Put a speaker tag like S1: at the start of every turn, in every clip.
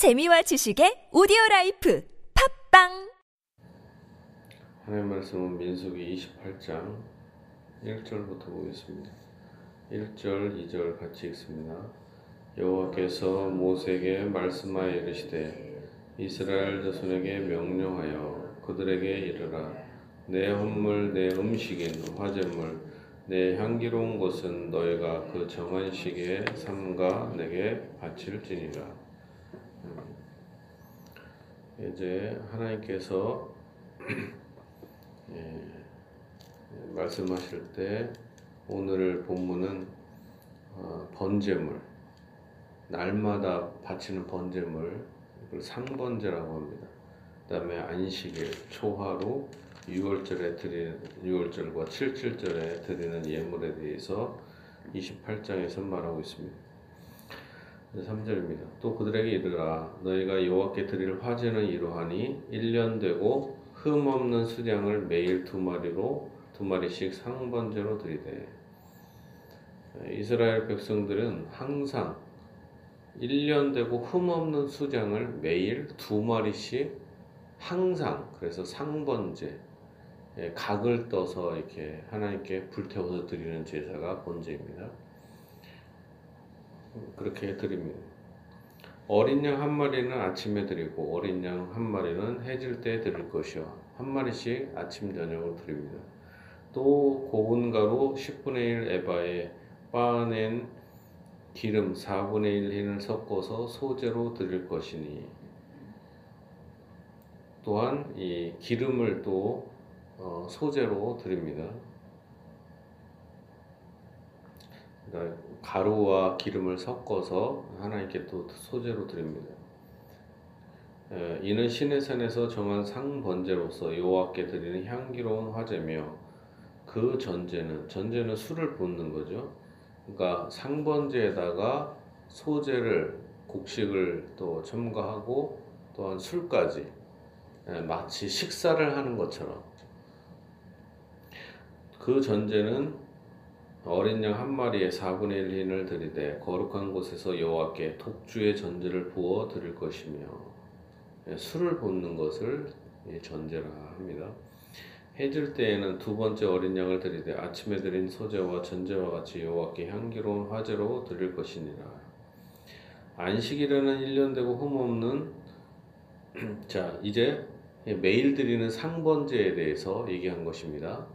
S1: 재미와 지식의 오디오 라이프 팟빵
S2: 하나님 말씀은 민수기 28장 1절부터 보겠습니다. 1절, 2절 같이 읽습니다. 여호와께서 모세에게 말씀하여 이르시되 이스라엘 자손에게 명령하여 그들에게 이르라 내 헌물 내 음식인 화제물 내 향기로운 것은 너희가 그 정한 시기에 삼가 내게 바칠지니라 이제 하나님께서 예, 말씀하실 때 오늘 본문은 어, 번제물 날마다 바치는 번제물 이걸 상번제라고 합니다. 그다음에 안식일 초하루 6월절에 드리는 6월절과 77절에 드리는 예물에 대해서 28장에서 말하고 있습니다. 3절입니다. 또 그들에게 이르라 너희가 여호와께 드릴 화제는 이러하니 1년 되고 흠 없는 수량을 매일 두 마리로 두 마리씩 상번제로 드리되 이스라엘 백성들은 항상 1년 되고 흠 없는 수량을 매일 두 마리씩 항상 그래서 상번제 예, 각을 떠서 이렇게 하나님께 불태워서 드리는 제사가 번제입니다. 그렇게 드립니다. 어린 양 한 마리는 아침에 드리고 어린 양 한 마리는 해질 때 드릴 것이요 한 마리씩 아침 저녁으로 드립니다. 또 고운 가루 10분의 1 에바에 빻아낸 기름 4분의 1 흰을 섞어서 소재로 드릴 것이니 또한 이 기름을 또 어, 소재로 드립니다. 그러니까 가루와 기름을 섞어서 하나님께 또 소재로 드립니다. 이는 신의 산에서 정한 상번제로서 여호와께 드리는 향기로운 화제며 그 전제는 전제는 술을 붓는 거죠. 그러니까 상번제에다가 소재를 곡식을 또 첨가하고 또한 술까지 마치 식사를 하는 것처럼 그 전제는 어린 양 한 마리에 4분의 1 흰을 드리되 거룩한 곳에서 여호와께 독주의 전제를 부어 드릴 것이며 예, 술을 붓는 것을 전제라 합니다. 해질 때에는 두 번째 어린 양을 드리되 아침에 드린 소제와 전제와 같이 여호와께 향기로운 화제로 드릴 것이니라. 안식일에는 1년 되고 흠없는 자 이제 매일 드리는 상번제에 대해서 얘기한 것입니다.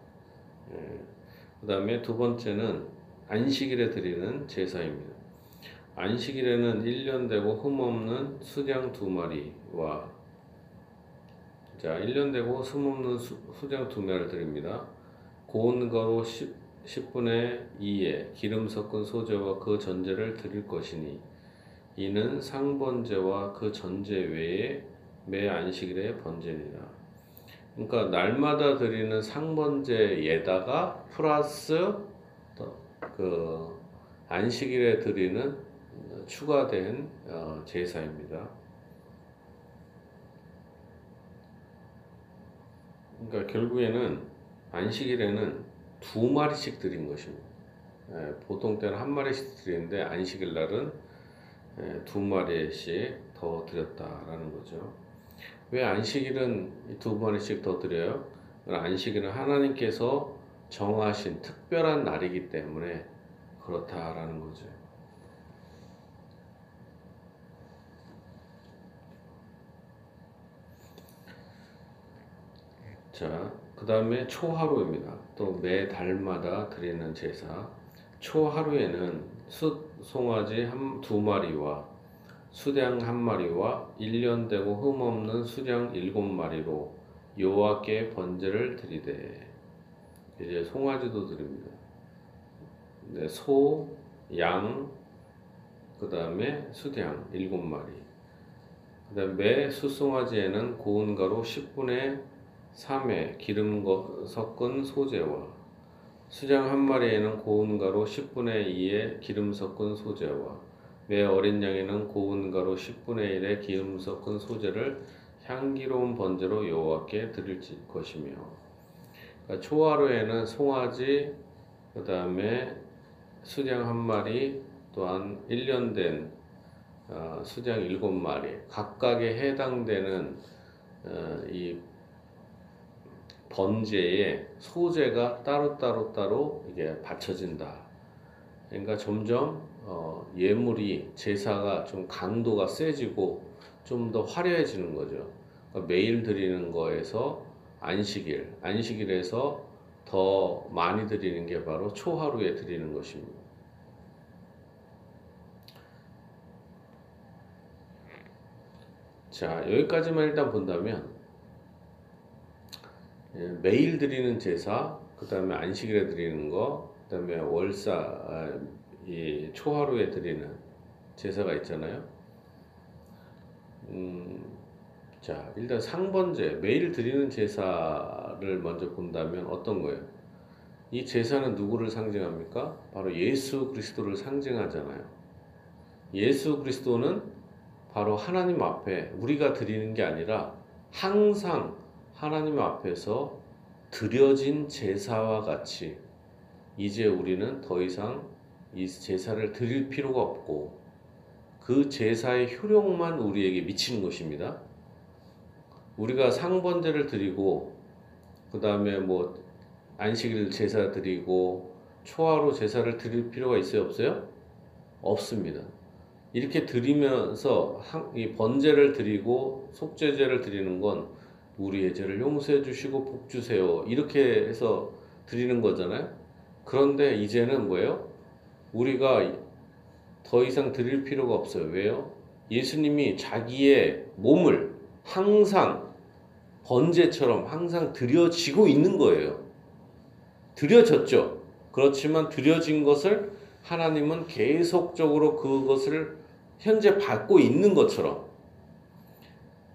S2: 예. 그 다음에 두 번째는 안식일에 드리는 제사입니다. 안식일에는 1년 되고 흠없는 수장 두 마리와 자 1년 되고 흠없는 수, 수장 두 마리를 드립니다. 고운 거로 10, 10분의 2에 기름 섞은 소재와 그 전제를 드릴 것이니 이는 상번제와 그 전제 외에 매 안식일의 번제니라. 그러니까 날마다 드리는 상번제에다가 플러스 그 안식일에 드리는 추가된 어, 제사입니다. 그러니까 결국에는 안식일에는 두 마리씩 드린 것입니다. 예, 보통 때는 한 마리씩 드리는데 안식일 날은 예, 두 마리씩 더 드렸다라는 거죠. 왜 안식일은 두 번씩 더 드려요? 안식일은 하나님께서 정하신 특별한 날이기 때문에 그렇다라는 거죠. 자, 그 다음에 초하루입니다. 또 매 달마다 드리는 제사. 초하루에는 숫 송아지 한 두 마리와 수량 한 마리와 1년 되고 흠없는 수량 일곱 마리로 여호와께 번제를 드리되 이제 송아지도 드립니다. 네, 소, 양, 그 다음에 수량 일곱 마리. 그 다음 매 수송아지에는 고운 가루 10분의 3에 기름 섞은 소재와 수장 한 마리에는 고운 가루 10분의 2에 기름 섞은 소재와 매 어린 양에는 고운 가루 10분의 1의 기름 섞은 소재를 향기로운 번제로 여호와께 드릴 것이며 그러니까 초하루에는 송아지 그 다음에 수량 한 마리 또한 1년 된 어, 수장 일곱 마리 각각에 해당되는 어, 이 번제의 소재가 따로 따로 따로 이게 받쳐진다. 그러니까 점점 어, 예물이 제사가 좀 강도가 세지고 좀 더 화려해지는 거죠. 그러니까 매일 드리는 거에서 안식일, 안식일에서 더 많이 드리는 게 바로 초하루에 드리는 것입니다. 자, 여기까지만 일단 본다면 예, 매일 드리는 제사, 그 다음에 안식일에 드리는 거, 그 다음에 월사, 아, 이 초하루에 드리는 제사가 있잖아요. 음, 자, 일단 상번제, 매일 드리는 제사를 먼저 본다면 어떤 거예요? 이 제사는 누구를 상징합니까? 바로 예수 그리스도를 상징하잖아요. 예수 그리스도는 바로 하나님 앞에 우리가 드리는 게 아니라 항상 하나님 앞에서 드려진 제사와 같이 이제 우리는 더 이상 이 제사를 드릴 필요가 없고 그 제사의 효력만 우리에게 미치는 것입니다. 우리가 상번제를 드리고 그 다음에 뭐 안식일 제사 드리고 초하루 제사를 드릴 필요가 있어요 없어요? 없습니다. 이렇게 드리면서 이 번제를 드리고 속죄제를 드리는 건 우리의 죄를 용서해 주시고 복 주세요 이렇게 해서 드리는 거잖아요. 그런데 이제는 뭐예요? 우리가 더 이상 드릴 필요가 없어요. 왜요? 예수님이 자기의 몸을 항상 번제처럼 항상 드려지고 있는 거예요. 드려졌죠. 그렇지만 드려진 것을 하나님은 계속적으로 그것을 현재 받고 있는 것처럼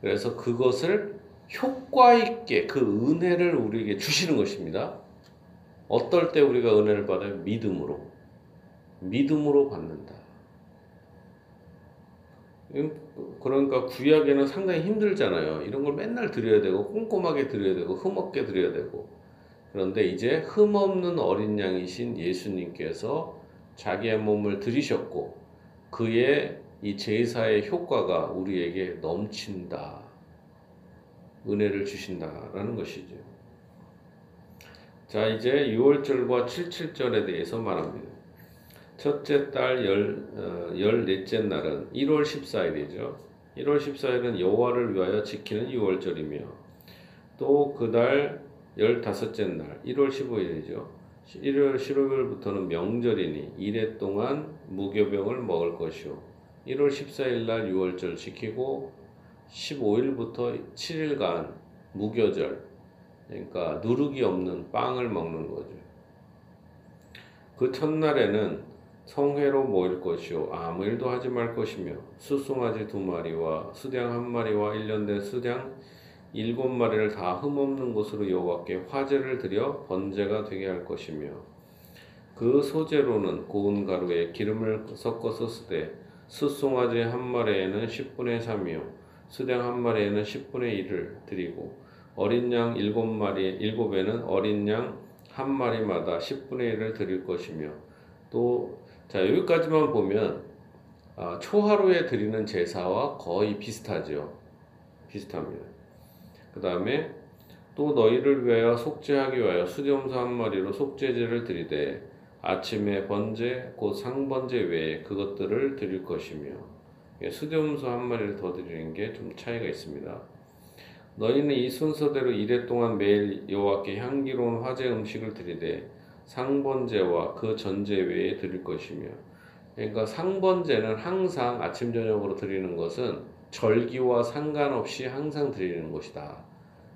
S2: 그래서 그것을 효과 있게 그 은혜를 우리에게 주시는 것입니다. 어떨 때 우리가 은혜를 받아요? 믿음으로. 믿음으로 받는다. 그러니까 구약에는 상당히 힘들잖아요. 이런 걸 맨날 드려야 되고 꼼꼼하게 드려야 되고 흠없게 드려야 되고 그런데 이제 흠없는 어린 양이신 예수님께서 자기의 몸을 들이셨고 그의 이 제사의 효과가 우리에게 넘친다. 은혜를 주신다라는 것이죠. 자, 이제 6월절과 77절에 대해서 말합니다. 첫째 달 열, 어, 열넷째 날은 1월 14일이죠. 1월 14일은 여호와를 위하여 지키는 6월절이며 또 그달 열다섯째 날 1월 15일이죠. 1월 15일부터는 명절이니 이래 동안 무교병을 먹을 것이요. 1월 14일 날 6월절 지키고 15일부터 7일간 무교절 그러니까 누룩이 없는 빵을 먹는 거죠. 그 첫날에는 성회로 모일 것이요. 아무 일도 하지 말 것이며 수송아지 두 마리와 수량 한 마리와 일년된 수량 일곱 마리를 다 흠없는 곳으로 여호와께 화제를 드려 번제가 되게 할 것이며 그 소재로는 고운 가루에 기름을 섞어서 쓰되 수송아지 한 마리에는 10분의 3이요. 수량 한 마리에는 10분의 1을 드리고 어린 양 일곱 마리 일곱에는 어린 양 한 마리마다 10분의 1을 드릴 것이며 또 자 여기까지만 보면 아, 초하루에 드리는 제사와 거의 비슷하죠. 비슷합니다. 그 다음에 또 너희를 위하여 속죄하기 위하여 수염소 한 마리로 속죄제를 드리되 아침에 번제 곧 상번제 외에 그것들을 드릴 것이며 예, 수염소 한 마리를 더 드리는 게 좀 차이가 있습니다. 너희는 이 순서대로 이래 동안 매일 여호와께 향기로운 화제 음식을 드리되 상번제와 그 전제 외에 드릴 것이며 그러니까 상번제는 항상 아침 저녁으로 드리는 것은 절기와 상관없이 항상 드리는 것이다.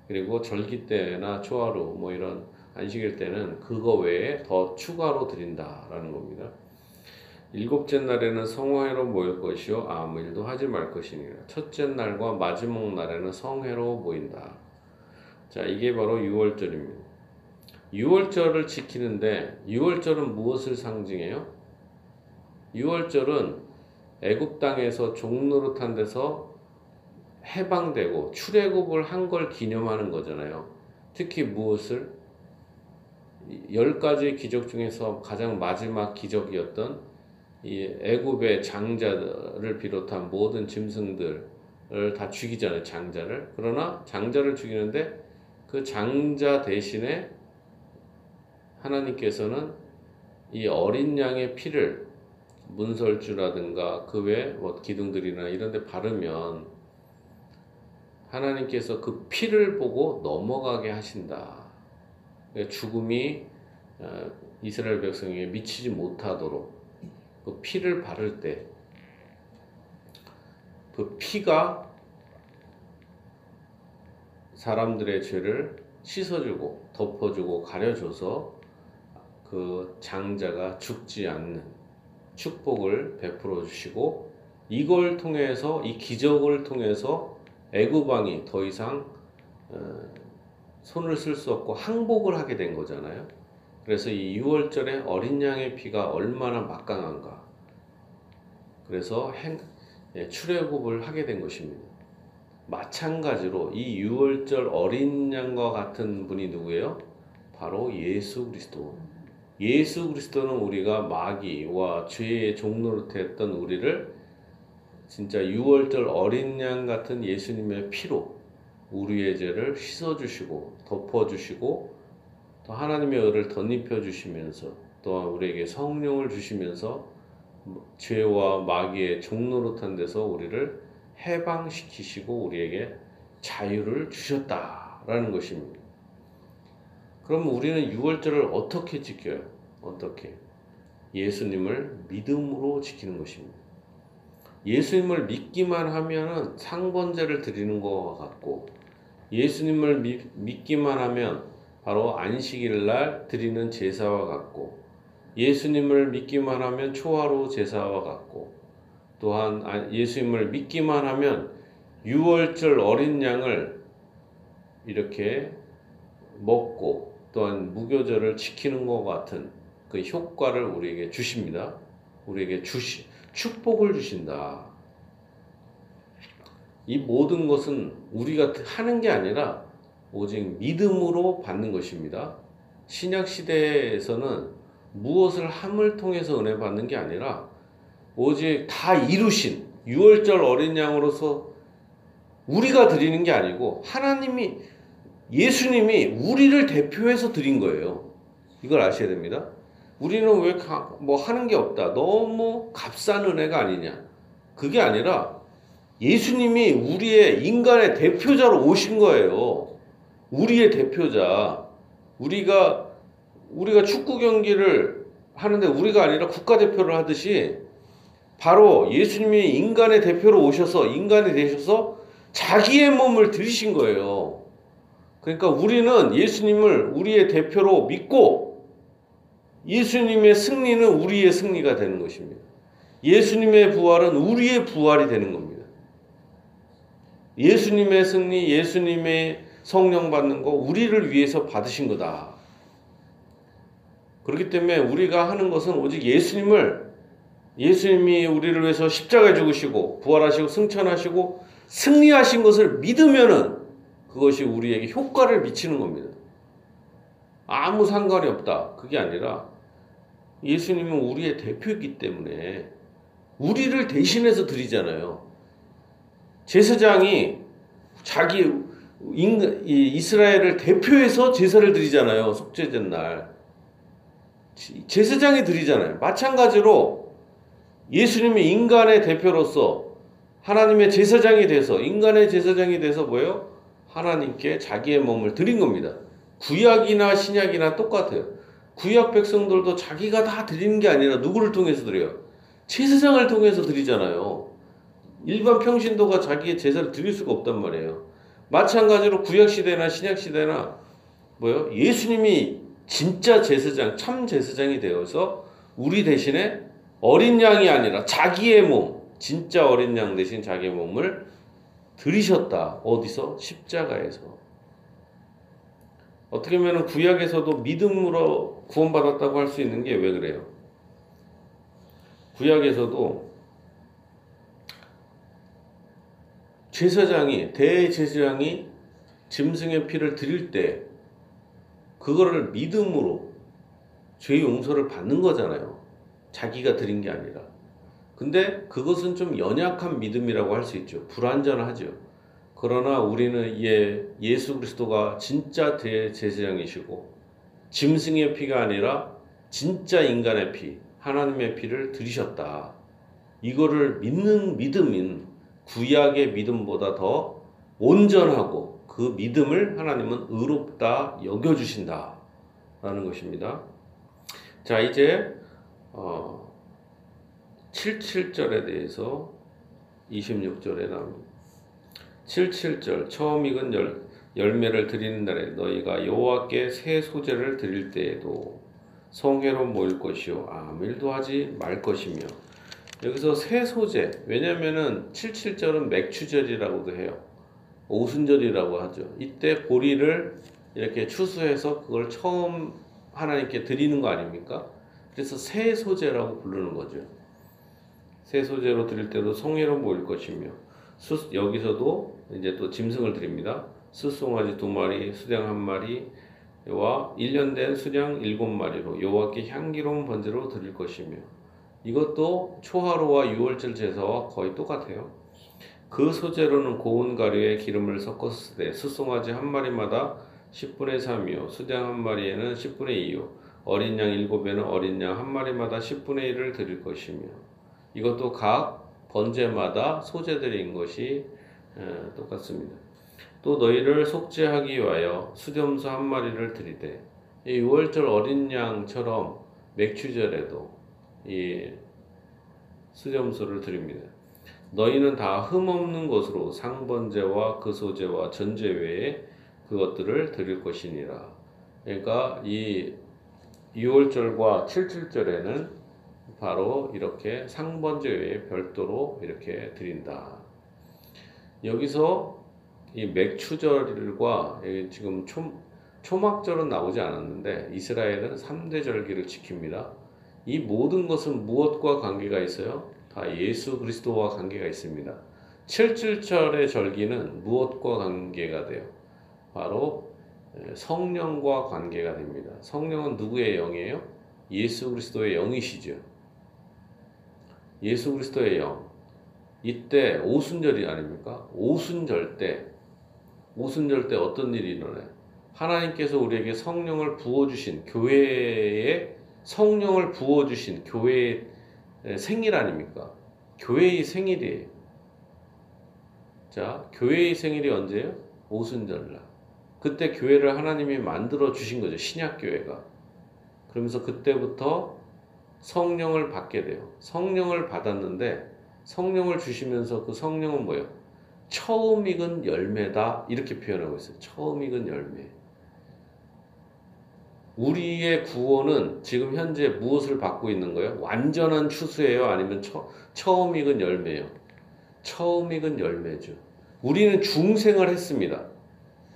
S2: 그리고 절기 때나 초하루 뭐 이런 안식일 때는 그거 외에 더 추가로 드린다라는 겁니다. 일곱째 날에는 성회로 모일 것이요 아무 일도 하지 말 것이니라. 첫째 날과 마지막 날에는 성회로 모인다. 자, 이게 바로 6월절입니다. 6월절을 지키는데 6월절은 무엇을 상징해요? 6월절은 애굽 땅에서 종노릇한 데서 해방되고 출애굽을 한 걸 기념하는 거잖아요. 특히 무엇을 열 가지 기적 중에서 가장 마지막 기적이었던 이 애굽의 장자를 비롯한 모든 짐승들을 다 죽이잖아요. 장자를. 그러나 장자를 죽이는데 그 장자 대신에 하나님께서는 이 어린 양의 피를 문설주라든가 그 외 뭐 기둥들이나 이런 데 바르면 하나님께서 그 피를 보고 넘어가게 하신다. 그러니까 죽음이 어, 이스라엘 백성에게 미치지 못하도록 그 피를 바를 때 그 피가 사람들의 죄를 씻어주고 덮어주고 가려줘서 그 장자가 죽지 않는 축복을 베풀어 주시고 이걸 통해서 이 기적을 통해서 애굽왕이 더 이상 어, 손을 쓸 수 없고 항복을 하게 된 거잖아요. 그래서 이 6월절에 어린 양의 피가 얼마나 막강한가. 그래서 행, 예, 출애굽을 하게 된 것입니다. 마찬가지로 이 6월절 어린 양과 같은 분이 누구예요? 바로 예수 그리스도. 예수 그리스도는 우리가 마귀와 죄의 종노릇했던 우리를 진짜 6월절 어린 양 같은 예수님의 피로 우리의 죄를 씻어주시고 덮어주시고 또 하나님의 의를 덧입혀 주시면서 또한 우리에게 성령을 주시면서 죄와 마귀의 종노릇한 데서 우리를 해방시키시고 우리에게 자유를 주셨다라는 것입니다. 그럼 우리는 6월절을 어떻게 지켜요? 어떻게? 예수님을 믿음으로 지키는 것입니다. 예수님을 믿기만 하면은 상번제를 드리는 것과 같고 예수님을 믿, 믿기만 하면 바로 안식일 날 드리는 제사와 같고 예수님을 믿기만 하면 초하루 제사와 같고 또한 아, 예수님을 믿기만 하면 6월절 어린 양을 이렇게 먹고 또한 무교절을 지키는 것 같은 그 효과를 우리에게 주십니다. 우리에게 주시, 축복을 주신다. 이 모든 것은 우리가 하는 게 아니라 오직 믿음으로 받는 것입니다. 신약 시대에서는 무엇을 함을 통해서 은혜 받는 게 아니라 오직 다 이루신 6월절 어린 양으로서 우리가 드리는 게 아니고 하나님이 예수님이 우리를 대표해서 드린 거예요. 이걸 아셔야 됩니다. 우리는 왜 뭐 하는 게 없다. 너무 값싼 은혜가 아니냐. 그게 아니라 예수님이 우리의 인간의 대표자로 오신 거예요. 우리의 대표자. 우리가 우리가 축구 경기를 하는데 우리가 아니라 국가대표를 하듯이 바로 예수님이 인간의 대표로 오셔서 인간이 되셔서 자기의 몸을 들이신 거예요. 그러니까 우리는 예수님을 우리의 대표로 믿고 예수님의 승리는 우리의 승리가 되는 것입니다. 예수님의 부활은 우리의 부활이 되는 겁니다. 예수님의 승리, 예수님의 성령 받는 거 우리를 위해서 받으신 거다. 그렇기 때문에 우리가 하는 것은 오직 예수님을 예수님이 우리를 위해서 십자가에 죽으시고 부활하시고 승천하시고 승리하신 것을 믿으면은 그것이 우리에게 효과를 미치는 겁니다. 아무 상관이 없다. 그게 아니라 예수님은 우리의 대표이기 때문에 우리를 대신해서 드리잖아요. 제사장이 자기 이스라엘을 대표해서 제사를 드리잖아요. 속죄된 날. 제사장이 드리잖아요. 마찬가지로 예수님이 인간의 대표로서 하나님의 제사장이 돼서 인간의 제사장이 돼서 뭐예요? 하나님께 자기의 몸을 드린 겁니다. 구약이나 신약이나 똑같아요. 구약 백성들도 자기가 다 드리는 게 아니라 누구를 통해서 드려요? 제사장을 통해서 드리잖아요. 일반 평신도가 자기의 제사를 드릴 수가 없단 말이에요. 마찬가지로 구약 시대나 신약 시대나 뭐요? 예수님이 진짜 제사장, 참 제사장이 되어서 우리 대신에 어린 양이 아니라 자기의 몸, 진짜 어린 양 대신 자기의 몸을 들이셨다. 어디서? 십자가에서. 어떻게 보면 구약에서도 믿음으로 구원받았다고 할 수 있는 게 왜 그래요? 구약에서도 제사장이 대제사장이 짐승의 피를 드릴 때 그거를 믿음으로 죄 용서를 받는 거잖아요. 자기가 드린 게 아니라. 근데 그것은 좀 연약한 믿음이라고 할 수 있죠. 불완전하죠. 그러나 우리는 예, 예수 그리스도가 진짜 대제사장이시고 짐승의 피가 아니라 진짜 인간의 피, 하나님의 피를 들이셨다. 이거를 믿는 믿음인 구약의 믿음보다 더 온전하고 그 믿음을 하나님은 의롭다 여겨주신다. 라는 것입니다. 자, 이제, 어, 77절에 대해서 26절에 나옵니다. 77절 처음 익은 열, 열매를 드리는 날에 너희가 여호와께 새 소제를 드릴 때에도 성회로 모일 것이요 아무 일도 하지 말 것이며. 여기서 새 소제 왜냐면은 77절은 맥추절이라고도 해요. 오순절이라고 하죠. 이때 보리를 이렇게 추수해서 그걸 처음 하나님께 드리는 거 아닙니까? 그래서 새 소재라고 부르는 거죠 새 소재로 드릴 때도 성회로 모일 것이며 수, 여기서도 이제 또 짐승을 드립니다. 숫송아지 두 마리, 수량 한 마리와 1년 된 수량 일곱 마리로 여호와께 향기로운 번제로 드릴 것이며 이것도 초하루와 유월절 제사와 거의 똑같아요. 그 소재로는 고운 가루에 기름을 섞었을 때 숫송아지 한 마리마다 10분의 3이요 수장 한 마리에는 10분의 2요 어린 양 일곱에는 어린 양 한 마리마다 10분의 1을 드릴 것이며 이것도 각 번제마다 소재들인 것이 똑같습니다. 또 너희를 속죄하기 위하여 수렴소 한 마리를 드리되 이 6월절 어린 양처럼 맥추절에도 이 수렴소를 드립니다. 너희는 다 흠없는 것으로 상번제와 그 소제와 전제 외에 그것들을 드릴 것이니라. 그러니까 이 6월절과 77절에는 바로 이렇게 상번제 외에 별도로 이렇게 드린다. 여기서 이 맥추절과 지금 초, 초막절은 나오지 않았는데 이스라엘은 3대 절기를 지킵니다. 이 모든 것은 무엇과 관계가 있어요? 다 예수 그리스도와 관계가 있습니다. 77절의 절기는 무엇과 관계가 돼요? 바로 성령과 관계가 됩니다. 성령은 누구의 영이에요? 예수 그리스도의 영이시죠. 예수 그리스도의 영. 이때 오순절이 아닙니까? 오순절 때 오순절 때 어떤 일이 일어나요? 하나님께서 우리에게 성령을 부어 주신 교회에 성령을 부어 주신 교회의 생일 아닙니까? 교회의 생일이에요. 자, 교회의 생일이 언제예요? 오순절날. 그때 교회를 하나님이 만들어 주신 거죠. 신약 교회가. 그러면서 그때부터 성령을 받게 돼요. 성령을 받았는데 성령을 주시면서 그 성령은 뭐예요? 처음 익은 열매다 이렇게 표현하고 있어요. 처음 익은 열매. 우리의 구원은 지금 현재 무엇을 받고 있는 거예요? 완전한 추수예요? 아니면 처, 처음 익은 열매예요? 처음 익은 열매죠. 우리는 중생을 했습니다.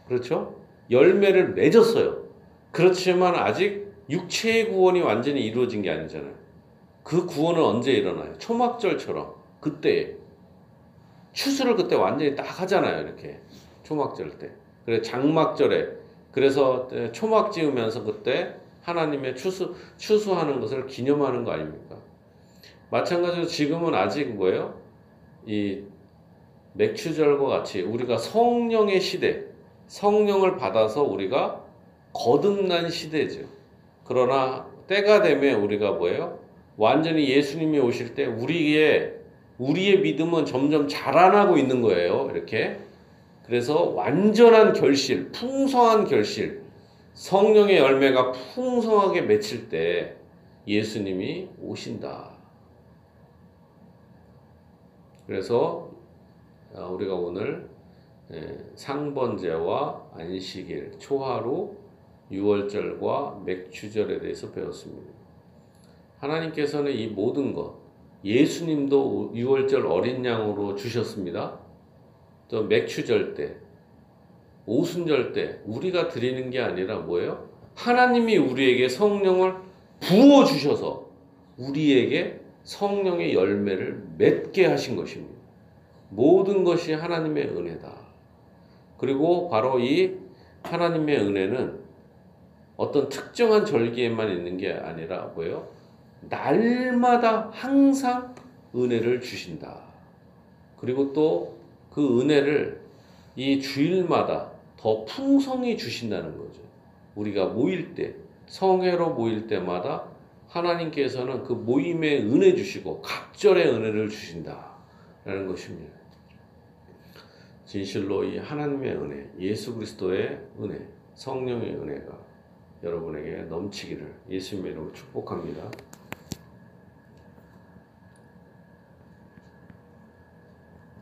S2: 그렇죠? 열매를 맺었어요. 그렇지만 아직 육체의 구원이 완전히 이루어진 게 아니잖아요. 그 구원은 언제 일어나요? 초막절처럼 그때 추수를 그때 완전히 딱 하잖아요. 이렇게 초막절 때. 그래 장막절에 그래서 초막 지으면서 그때 하나님의 추수 추수하는 것을 기념하는 거 아닙니까? 마찬가지로 지금은 아직 뭐예요? 이 맥추절과 같이 우리가 성령의 시대, 성령을 받아서 우리가 거듭난 시대죠. 그러나 때가 되면 우리가 뭐예요? 완전히 예수님이 오실 때 우리의 우리의 믿음은 점점 자라나고 있는 거예요. 이렇게. 그래서 완전한 결실, 풍성한 결실, 성령의 열매가 풍성하게 맺힐 때 예수님이 오신다. 그래서 아, 우리가 오늘 예, 상번제와 안식일, 초하루, 유월절과 맥주절에 대해서 배웠습니다. 하나님께서는 이 모든 것, 예수님도 6월절 어린 양으로 주셨습니다. 또 맥추절 때, 오순절 때 우리가 드리는 게 아니라 뭐예요? 하나님이 우리에게 성령을 부어 주셔서 우리에게 성령의 열매를 맺게 하신 것입니다. 모든 것이 하나님의 은혜다. 그리고 바로 이 하나님의 은혜는 어떤 특정한 절기에만 있는 게 아니라 뭐예요? 날마다 항상 은혜를 주신다. 그리고 또 그 은혜를 이 주일마다 더 풍성히 주신다는 거죠. 우리가 모일 때, 성회로 모일 때마다 하나님께서는 그 모임에 은혜 주시고 각절의 은혜를 주신다라는 것입니다. 진실로 이 하나님의 은혜, 예수 그리스도의 은혜, 성령의 은혜가 여러분에게 넘치기를 예수님의 이름으로 축복합니다.